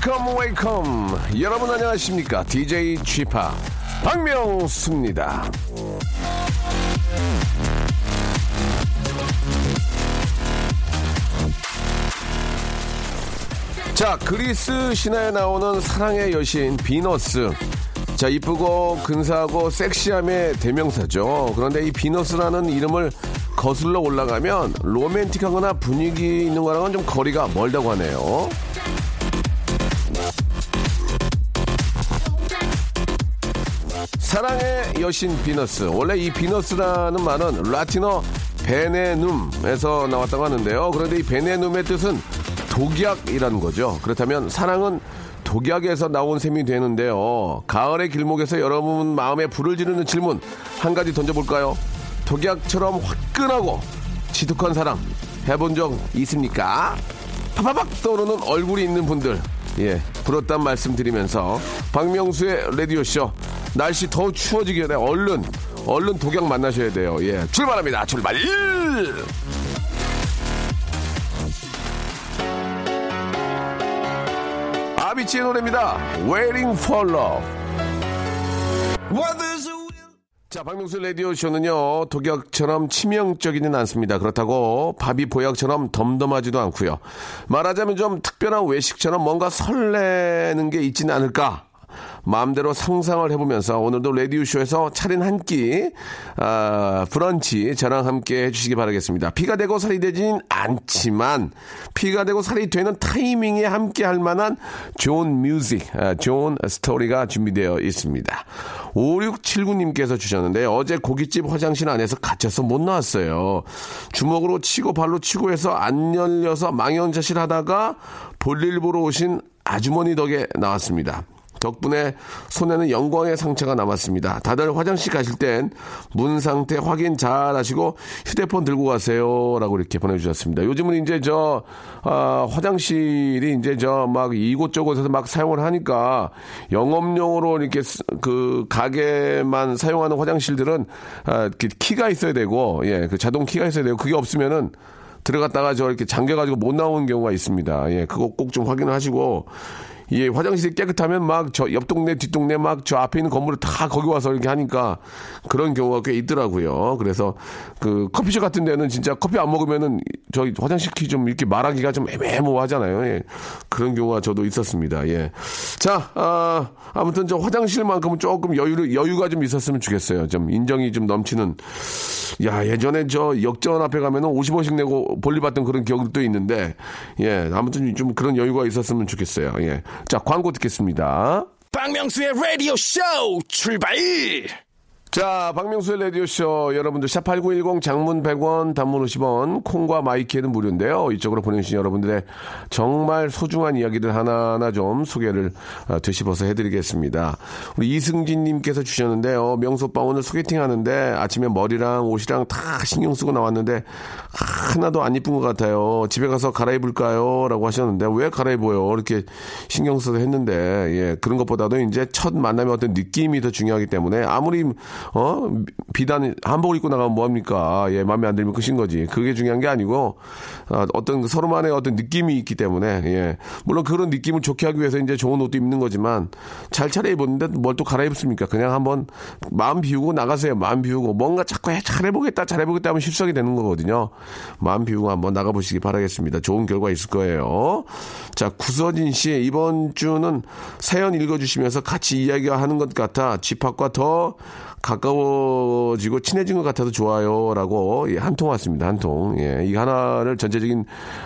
Wake up wake up. 여러분 안녕하십니까? DJ G-Park 박명수입니다. 자 그리스 신화에 나오는 사랑의 여신 비너스. 자 이쁘고 근사하고 섹시함의 대명사죠. 그런데 이 비너스라는 이름을 거슬러 올라가면 로맨틱하거나 분위기 있는 거랑은 좀 거리가 멀다고 하네요 의 여신 비너스. 원래 이 비너스라는 말은 라틴어 베네눔에서 나왔다고 하는데요. 그런데 이 베네눔의 뜻은 독약이라는 거죠. 그렇다면 사랑은 독약에서 나온 셈이 되는데요. 가을의 길목에서 여러분 마음에 불을 지르는 질문 한 가지 던져볼까요? 독약처럼 화끈하고 지독한 사랑 해본 적 있습니까? 파파박 떠오르는 얼굴이 있는 분들 예 부럽단 말씀 드리면서 박명수의 라디오쇼 날씨 더 추워지기 전에 얼른 얼른 독약 만나셔야 돼요. 예 출발합니다. 출발! 아비치의 노래입니다. Waiting for Love. 자, 박명수 라디오 쇼는요, 독약처럼 치명적이진 않습니다. 그렇다고 밥이 보약처럼 덤덤하지도 않고요. 말하자면 좀 특별한 외식처럼 뭔가 설레는 게 있지는 않을까? 마음대로 상상을 해보면서 오늘도 라디오쇼에서 차린 한 끼, 아, 브런치 저랑 함께 해주시기 바라겠습니다. 피가 되고 살이 되진 않지만 피가 되고 살이 되는 타이밍에 함께 할 만한 좋은 뮤직, 아, 좋은 스토리가 준비되어 있습니다. 5679님께서 주셨는데 어제 고깃집 화장실 안에서 갇혀서 못 나왔어요. 주먹으로 치고 발로 치고 해서 안 열려서 망연자실 하다가 볼일 보러 오신 아주머니 덕에 나왔습니다. 덕분에 손에는 영광의 상처가 남았습니다. 다들 화장실 가실 땐 문 상태 확인 잘 하시고 휴대폰 들고 가세요. 라고 이렇게 보내주셨습니다. 요즘은 이제 저, 아, 화장실이 이제 저 막 이곳저곳에서 막 사용을 하니까 영업용으로 이렇게 쓰- 그 가게만 사용하는 화장실들은 아, 키가 있어야 되고, 예, 그 자동 키가 있어야 되고, 그게 없으면은 들어갔다가 저 이렇게 잠겨가지고 못 나오는 경우가 있습니다. 예, 그거 꼭 좀 확인하시고, 예, 화장실이 깨끗하면 막 저 옆 동네 뒷 동네 막 저 앞에 있는 건물을 다 거기 와서 이렇게 하니까 그런 경우가 꽤 있더라고요. 그래서 그 커피숍 같은 데는 진짜 커피 안 먹으면은 저희 화장실 키 좀 이렇게 말하기가 좀 애매모호하잖아요. 예. 그런 경우가 저도 있었습니다. 예. 자, 아, 아무튼 저 화장실만큼은 조금 여유를 여유가 좀 있었으면 좋겠어요. 좀 인정이 좀 넘치는 야, 예전에 저 역전 앞에 가면은 50원씩 내고 볼일 받던 그런 기억도 있는데, 예, 아무튼 좀 그런 여유가 있었으면 좋겠어요. 예. 자, 광고 듣겠습니다. 박명수의 라디오 쇼 출발! 자, 박명수의 라디오쇼 여러분들 샵8910 장문 100원 단문 50원 콩과 마이키에는 무료인데요. 이쪽으로 보내주신 여러분들의 정말 소중한 이야기들 하나하나 좀 소개를 어, 되씹어서 해드리겠습니다. 우리 이승진 님께서 주셨는데요. 명수 오빠 오늘 소개팅 하는데 아침에 머리랑 옷이랑 다 신경 쓰고 나왔는데 하나도 안 이쁜 것 같아요. 집에 가서 갈아입을까요? 라고 하셨는데 왜 갈아입어요? 이렇게 신경 써서 했는데 예, 그런 것보다도 이제 첫 만남의 어떤 느낌이 더 중요하기 때문에 아무리 어 비단 한복을 입고 나가면 뭐합니까? 예, 마음에 안 들면 끝인 거지. 그게 중요한 게 아니고 아, 어떤 서로만의 어떤 느낌이 있기 때문에 예, 물론 그런 느낌을 좋게 하기 위해서 이제 좋은 옷도 입는 거지만 잘 차려 입었는데 뭘 또 갈아입습니까? 그냥 한번 마음 비우고 나가세요. 마음 비우고 뭔가 자꾸 해, 잘해보겠다 잘해보겠다 하면 실수하게 되는 거거든요. 마음 비우고 한번 나가보시기 바라겠습니다. 좋은 결과 있을 거예요. 자, 구서진 씨, 이번 주는 사연 읽어주시면서 같이 이야기하는 것 같아 집합과 더 가까워지고 친해진 것 같아서 좋아요. 라고, 예, 한통 왔습니다. 한 통. 예, 이 하나를 전체적인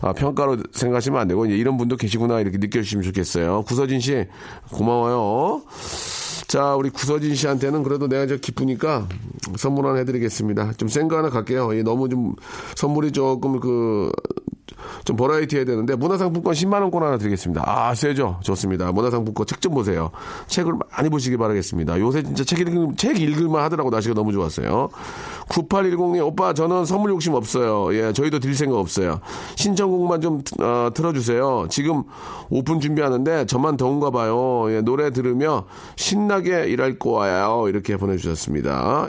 아, 평가로 생각하시면 안 되고, 예, 이런 분도 계시구나, 이렇게 느껴주시면 좋겠어요. 구서진 씨, 고마워요. 자, 우리 구서진 씨한테는 그래도 내가 저 기쁘니까 선물 하나 해드리겠습니다. 좀 센 거 하나 갈게요. 예, 너무 좀 선물이 조금 그 좀 버라이티 해야 되는데 문화상품권 10만 원권 하나 드리겠습니다. 아 세죠. 좋습니다. 문화상품권 책 좀 보세요. 책을 많이 보시기 바라겠습니다. 요새 진짜 책 읽을 책 읽을만 하더라고 날씨가 너무 좋았어요. 9810님 오빠 저는 선물 욕심 없어요. 예 저희도 드릴 생각 없어요. 신청곡만 좀 어, 틀어주세요. 지금 오픈 준비하는데 저만 더운가 봐요. 예, 노래 들으며 신나게 일할 거예요. 이렇게 보내주셨습니다.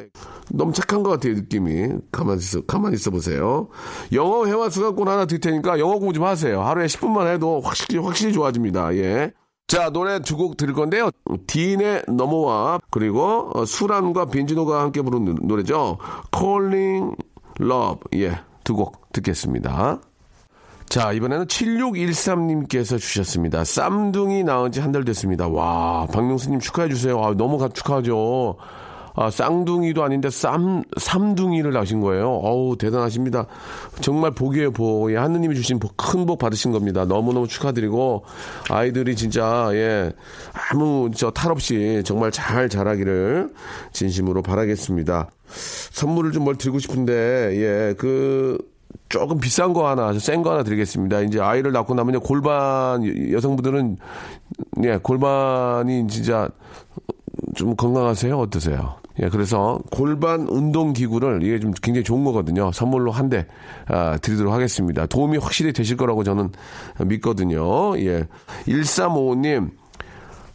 너무 착한 것 같아요, 느낌이. 가만히 있어, 가만히 있어 보세요. 영어 회화 수강권 하나 드릴 테니 까 영어 공부 좀 하세요. 하루에 10분만 해도 확실히, 확실히 좋아집니다. 예. 자, 노래 두 곡 들을 건데요. 딘의 넘어와, 그리고 어, 수란과 빈지노가 함께 부른 노래죠. Calling Love. 예. 두 곡 듣겠습니다. 자, 이번에는 7613님께서 주셨습니다. 쌈둥이 나온 지 한 달 됐습니다. 와, 박명수님 축하해주세요. 아, 너무 축하하죠. 아, 쌍둥이도 아닌데 쌈, 삼둥이를 낳으신 거예요. 어우, 대단하십니다. 정말 복이에요, 복. 예, 하느님이 주신 복, 큰복 받으신 겁니다. 너무너무 축하드리고, 아이들이 진짜, 예, 아무, 저, 탈 없이 정말 잘 자라기를 진심으로 바라겠습니다. 선물을 좀 뭘 드리고 싶은데, 예, 그, 조금 비싼 거 하나, 센 거 하나 드리겠습니다. 이제 아이를 낳고 나면 골반, 여성분들은, 예, 골반이 진짜 좀 건강하세요? 어떠세요? 예, 그래서 골반 운동 기구를 이게 좀 굉장히 좋은 거거든요. 선물로 한 대 아, 드리도록 하겠습니다. 도움이 확실히 되실 거라고 저는 믿거든요. 예. 1355님,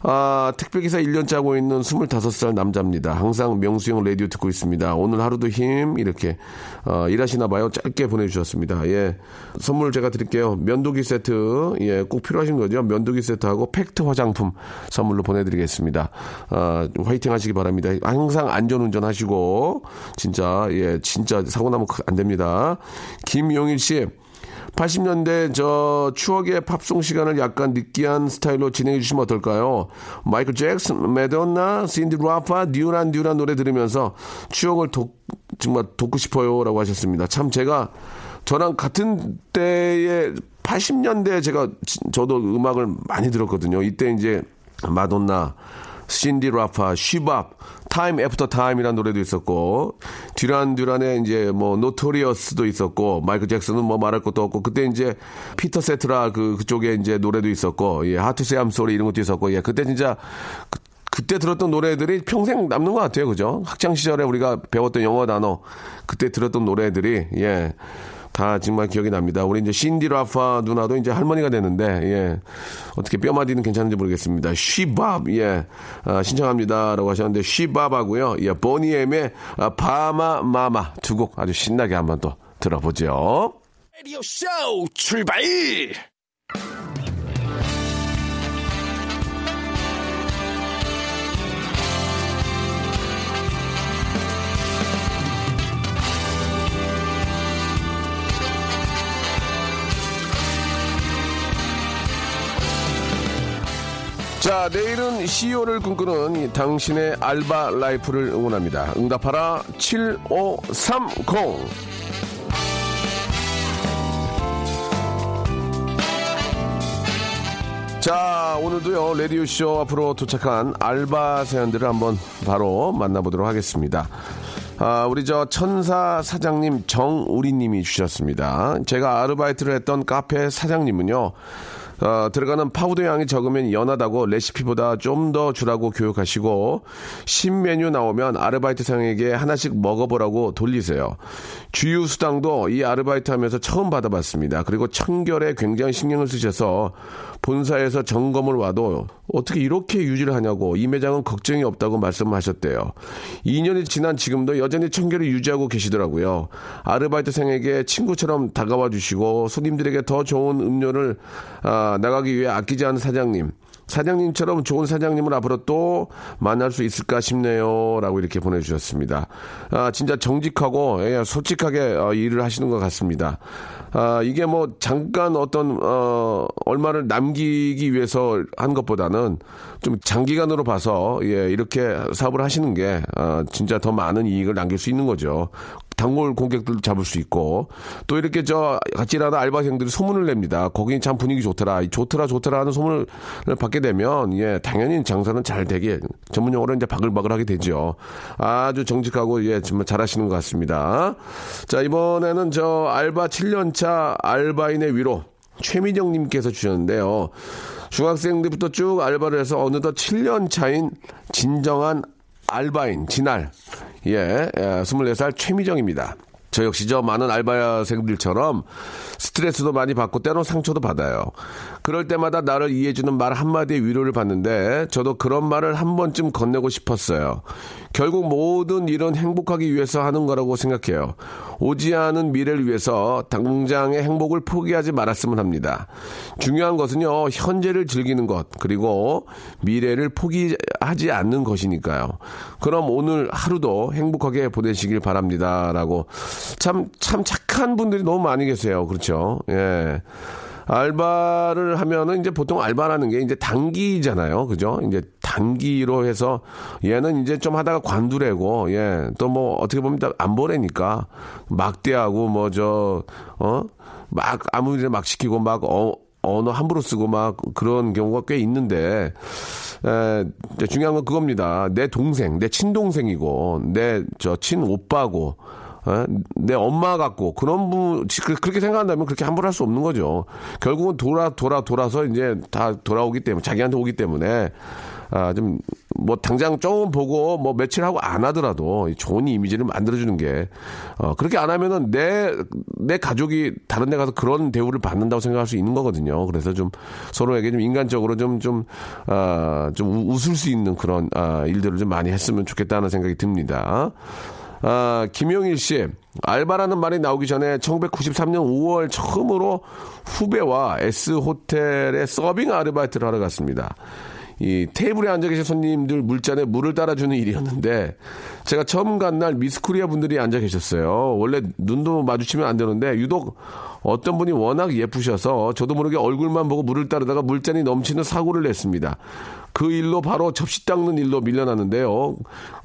아, 택배기사 1년 짜고 있는 25살 남자입니다. 항상 명수형 라디오 듣고 있습니다. 오늘 하루도 힘, 이렇게, 어, 일하시나 봐요. 짧게 보내주셨습니다. 예. 선물 제가 드릴게요. 면도기 세트, 예, 꼭 필요하신 거죠. 면도기 세트하고 팩트 화장품 선물로 보내드리겠습니다. 아, 화이팅 하시기 바랍니다. 항상 안전운전 하시고, 진짜, 예, 진짜 사고 나면 안 됩니다. 김용일 씨, 80년대 저 추억의 팝송 시간을 약간 느끼한 스타일로 진행해 주시면 어떨까요? 마이클 잭슨, 메돈나, 신디 라파, 뉴란 뉴란 노래 들으면서 추억을 돋, 정말 돋고 싶어요라고 하셨습니다. 참 제가 저랑 같은 때에 80년대 제가 저도 음악을 많이 들었거든요. 이때 이제 마돈나, 신디 로퍼, She Bop, Time After Time이라는 노래도 있었고 듀란 듀란의 이제 뭐 Notorious도 있었고 마이클 잭슨은 뭐 말할 것도 없고 그때 이제 피터 세트라 그 그쪽에 이제 노래도 있었고 예 Hard to Say I'm Sorry 이런 것도 있었고 예 그때 진짜 그, 그때 들었던 노래들이 평생 남는 것 같아요. 그죠? 학창 시절에 우리가 배웠던 영어 단어, 그때 들었던 노래들이, 예. 다 정말 기억이 납니다. 우리 이제 신디 로퍼 누나도 이제 할머니가 되는데, 예. 어떻게 뼈마디는 괜찮은지 모르겠습니다. 쉬밥, 예. 아, 신청합니다. 라고 하셨는데, 쉬밥 하고요. 예. 보니엠의 아, 바마 마마 두 곡 아주 신나게 한번 또 들어보죠. 라디오 쇼 출발! 자, 내일은 CEO를 꿈꾸는 이 당신의 알바 라이프를 응원합니다. 응답하라 7530. 자, 오늘도요, 라디오쇼 앞으로 도착한 알바 사연들을 한번 바로 만나보도록 하겠습니다. 아, 우리 저 천사 사장님 정우리 님이 주셨습니다. 제가 아르바이트를 했던 카페 사장님은요, 어, 들어가는 파우더 양이 적으면 연하다고 레시피보다 좀 더 주라고 교육하시고 신메뉴 나오면 아르바이트생에게 하나씩 먹어보라고 돌리세요. 주휴 수당도 이 아르바이트 하면서 처음 받아봤습니다. 그리고 청결에 굉장히 신경을 쓰셔서 본사에서 점검을 와도 어떻게 이렇게 유지를 하냐고 이 매장은 걱정이 없다고 말씀하셨대요. 2년이 지난 지금도 여전히 청결을 유지하고 계시더라고요. 아르바이트생에게 친구처럼 다가와 주시고 손님들에게 더 좋은 음료를 아, 나가기 위해 아끼지 않은 사장님. 사장님처럼 좋은 사장님을 앞으로 또 만날 수 있을까 싶네요. 라고 이렇게 보내주셨습니다. 아, 진짜 정직하고, 예, 솔직하게 어, 일을 하시는 것 같습니다. 아, 이게 뭐 잠깐 어떤, 어, 얼마를 남기기 위해서 한 것보다는 좀 장기간으로 봐서, 예, 이렇게 사업을 하시는 게, 아, 진짜 더 많은 이익을 남길 수 있는 거죠. 단골 고객들 잡을 수 있고 또 이렇게 저 일하는 알바생들이 소문을 냅니다. 거기 참 분위기 좋더라, 좋더라, 좋더라 하는 소문을 받게 되면 예 당연히 장사는 잘 되게 전문 용어로 이제 바글바글하게 되죠. 아주 정직하고 예 정말 잘하시는 것 같습니다. 자 이번에는 저 알바 7년차 알바인의 위로 최미정님께서 주셨는데요. 중학생 때부터 쭉 알바를 해서 어느덧 7년 차인 진정한 알바인, 진알. 예, 예 24살 최미정입니다. 저 역시 저 많은 알바생들처럼 스트레스도 많이 받고 때론 상처도 받아요. 그럴 때마다 나를 이해해주는 말 한마디에 위로를 받는데 저도 그런 말을 한 번쯤 건네고 싶었어요. 결국 모든 일은 행복하기 위해서 하는 거라고 생각해요. 오지 않은 미래를 위해서 당장의 행복을 포기하지 말았으면 합니다. 중요한 것은요, 현재를 즐기는 것, 그리고 미래를 포기하지 않는 것이니까요. 그럼 오늘 하루도 행복하게 보내시길 바랍니다. 라고. 참, 참 착한 분들이 너무 많이 계세요. 그렇죠. 예. 알바를 하면은 이제 보통 알바라는 게 이제 단기잖아요. 그죠? 이제 단기로 해서 얘는 이제 좀 하다가 관두래고, 예. 또 뭐 어떻게 보면 안 보내니까 막대하고 뭐 저, 어? 막 아무 일이나 막 시키고 막 어, 언어 함부로 쓰고 막 그런 경우가 꽤 있는데, 에, 중요한 건 그겁니다. 내 동생, 내 친동생이고, 내 저 친오빠고, 어? 내 엄마 같고 그런 분 그렇게 생각한다면 그렇게 함부로 할 수 없는 거죠. 결국은 돌아 돌아 돌아서 이제 다 돌아오기 때문에 자기한테 오기 때문에 아, 좀, 뭐, 당장 조금 보고, 뭐, 며칠 하고 안 하더라도, 좋은 이미지를 만들어주는 게, 어, 그렇게 안 하면은 내, 내 가족이 다른 데 가서 그런 대우를 받는다고 생각할 수 있는 거거든요. 그래서 좀 서로에게 좀 인간적으로 좀, 좀, 아, 좀 웃을 수 있는 그런, 아, 일들을 좀 많이 했으면 좋겠다는 생각이 듭니다. 아, 김용일 씨, 알바라는 말이 나오기 전에 1993년 5월 처음으로 후배와 S호텔에 서빙 아르바이트를 하러 갔습니다. 이 테이블에 앉아 계신 손님들 물잔에 물을 따라주는 일이었는데 제가 처음 간 날 미스코리아 분들이 앉아 계셨어요. 원래 눈도 마주치면 안 되는데 유독 어떤 분이 워낙 예쁘셔서 저도 모르게 얼굴만 보고 물을 따르다가 물잔이 넘치는 사고를 냈습니다. 그 일로 바로 접시 닦는 일로 밀려났는데요.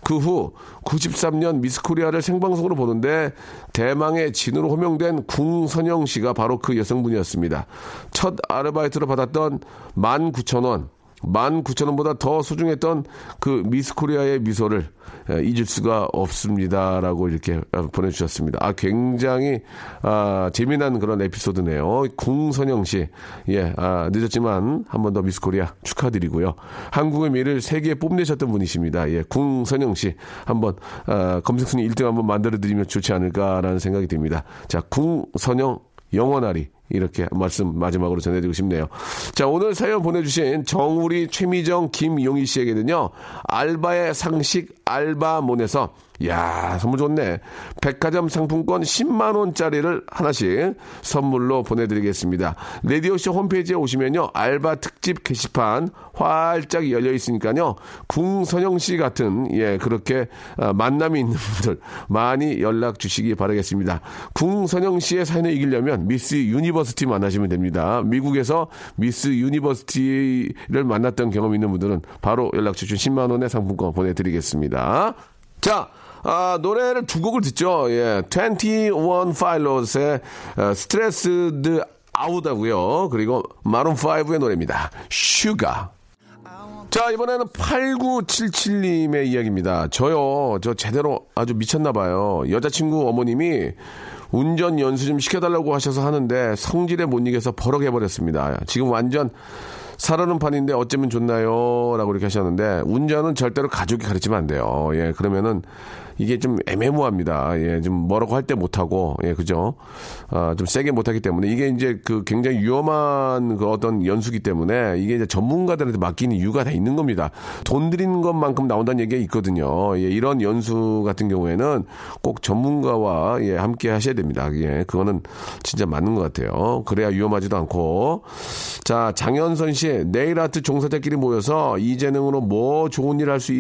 그 후 93년 미스코리아를 생방송으로 보는데 대망의 진으로 호명된 궁선영 씨가 바로 그 여성분이었습니다. 첫 아르바이트로 받았던 19,000원. 19,000원보다 더 소중했던 그 미스 코리아의 미소를 잊을 수가 없습니다라고 이렇게 보내주셨습니다. 아, 굉장히, 아, 재미난 그런 에피소드네요. 궁선영 씨. 예, 아, 늦었지만 한 번 더 미스 코리아 축하드리고요. 한국의 미를 세계에 뽐내셨던 분이십니다. 예, 궁선영 씨. 한번, 아, 검색순위 1등 한번 만들어드리면 좋지 않을까라는 생각이 듭니다. 자, 궁선영 영원하리. 이렇게 말씀 마지막으로 전해드리고 싶네요. 자, 오늘 사연 보내주신 정우리, 최미정, 김용희 씨에게는요, 알바의 상식 알바몬에서 야 선물 좋네. 백화점 상품권 10만원짜리를 하나씩 선물로 보내드리겠습니다. 라디오쇼 홈페이지에 오시면요. 알바 특집 게시판 활짝 열려 있으니까요. 궁선영 씨 같은, 예, 그렇게 어, 만남이 있는 분들 많이 연락 주시기 바라겠습니다. 궁선영 씨의 사연을 이기려면 미스 유니버시티 만나시면 됩니다. 미국에서 미스 유니버시티를 만났던 경험 있는 분들은 바로 연락 주신 10만원의 상품권 보내드리겠습니다. 자, 아, 노래를 두 곡을 듣죠. 예. 21 파일럿의 어, Stressed Out하고요. 그리고 마룬5의 노래입니다. Sugar. 자, 이번에는 8977님의 이야기입니다. 저요, 저 제대로 아주 미쳤나봐요. 여자친구 어머님이 운전 연수 좀 시켜달라고 하셔서 하는데 성질에 못 이겨서 버럭해버렸습니다. 지금 완전 살아는 판인데 어쩌면 좋나요? 라고 이렇게 하셨는데 운전은 절대로 가족이 가르치면 안 돼요. 예, 그러면은 이게 좀 애매모호합니다. 예, 좀 뭐라고 할 때 못하고, 예, 그죠? 아, 좀 세게 못하기 때문에 이게 이제 그 굉장히 위험한 그 어떤 연수기 때문에 이게 이제 전문가들한테 맡기는 이유가 다 있는 겁니다. 돈 들이는 것만큼 나온다는 얘기가 있거든요. 예, 이런 연수 같은 경우에는 꼭 전문가와 예, 함께 하셔야 됩니다. 예, 그거는 진짜 맞는 것 같아요. 그래야 위험하지도 않고. 자, 장현선 씨, 네일 아트 종사자끼리 모여서 이 재능으로 뭐 좋은 일 할 수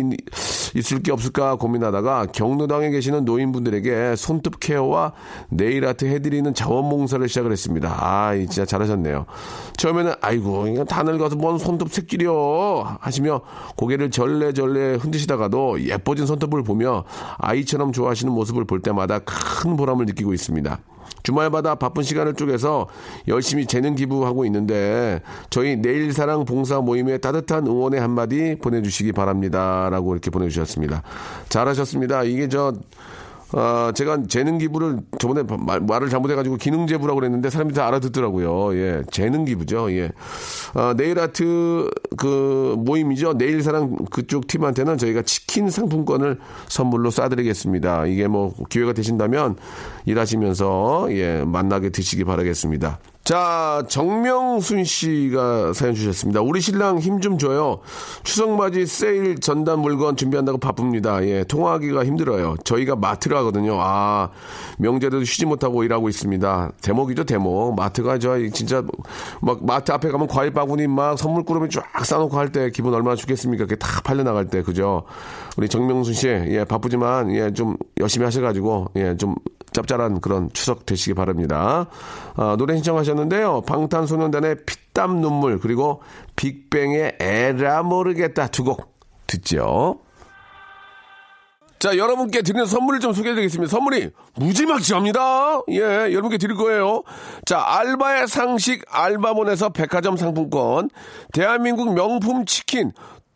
있을 게 없을까 고민하다가 경 경로당에 계시는 노인분들에게 손톱 케어와 네일 아트 해드리는 자원봉사를 시작을 했습니다. 아, 진짜 잘하셨네요. 처음에는 아이고 이거 다 늙어서 뭔 손톱 새끼려 하시며 고개를 절레절레 흔드시다가도 예뻐진 손톱을 보며 아이처럼 좋아하시는 모습을 볼 때마다 큰 보람을 느끼고 있습니다. 주말마다 바쁜 시간을 쪼개서 열심히 재능 기부하고 있는데 저희 내일 사랑 봉사 모임에 따뜻한 응원의 한마디 보내주시기 바랍니다. 라고 이렇게 보내주셨습니다. 잘하셨습니다. 이게 저 어, 제가 재능 기부를 저번에 말, 말을 잘못해가지고 기능 제부라고 그랬는데 사람들이 다 알아듣더라고요. 예. 재능 기부죠. 예. 어, 네일 아트 그 모임이죠. 네일 사랑 그쪽 팀한테는 저희가 치킨 상품권을 선물로 쏴드리겠습니다. 이게 뭐 기회가 되신다면 일하시면서 예, 만나게 드시기 바라겠습니다. 자, 정명순 씨가 사연 주셨습니다. 우리 신랑 힘 좀 줘요. 추석 맞이 세일 전담 물건 준비한다고 바쁩니다. 예, 통화하기가 힘들어요. 저희가 마트를 하거든요. 아, 명절에도 쉬지 못하고 일하고 있습니다. 대목이죠, 대목. 마트가 저 진짜 막 마트 앞에 가면 과일 바구니 막 선물 꾸러미 쫙 싸놓고 할 때 기분 얼마나 좋겠습니까? 그게 다 팔려 나갈 때, 그죠? 우리 정명순 씨, 예, 바쁘지만, 예, 좀 열심히 하셔가지고, 예, 좀 짭짤한 그런 추석 되시기 바랍니다. 아, 노래 신청하셨는데요. 방탄소년단의 피땀 눈물 그리고 빅뱅의 에라 모르겠다 두 곡 듣죠. 자, 여러분께 드리는 선물을 좀 소개해 드리겠습니다. 선물이 무지막지합니다. 예, 여러분께 드릴 거예요. 자, 알바의 상식 알바몬에서 백화점 상품권, 대한민국 명품 치킨,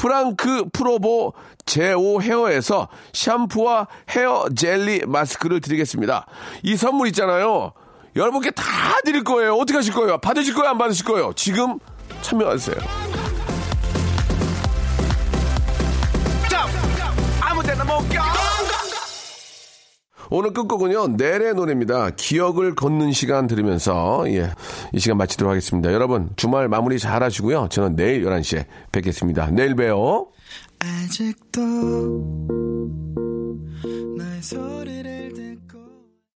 프랑크 프로보 제오 헤어에서 샴푸와 헤어 젤리 마스크를 드리겠습니다. 이 선물 있잖아요. 여러분께 다 드릴 거예요. 어떻게 하실 거예요? 받으실 거예요? 안 받으실 거예요? 지금 참여하세요. 오늘 끝곡은요, 넬의 노래입니다. 기억을 걷는 시간 들으면서, 예, 이 시간 마치도록 하겠습니다. 여러분, 주말 마무리 잘 하시고요. 저는 내일 11시에 뵙겠습니다. 내일 봬요. 아직도 나의 소리를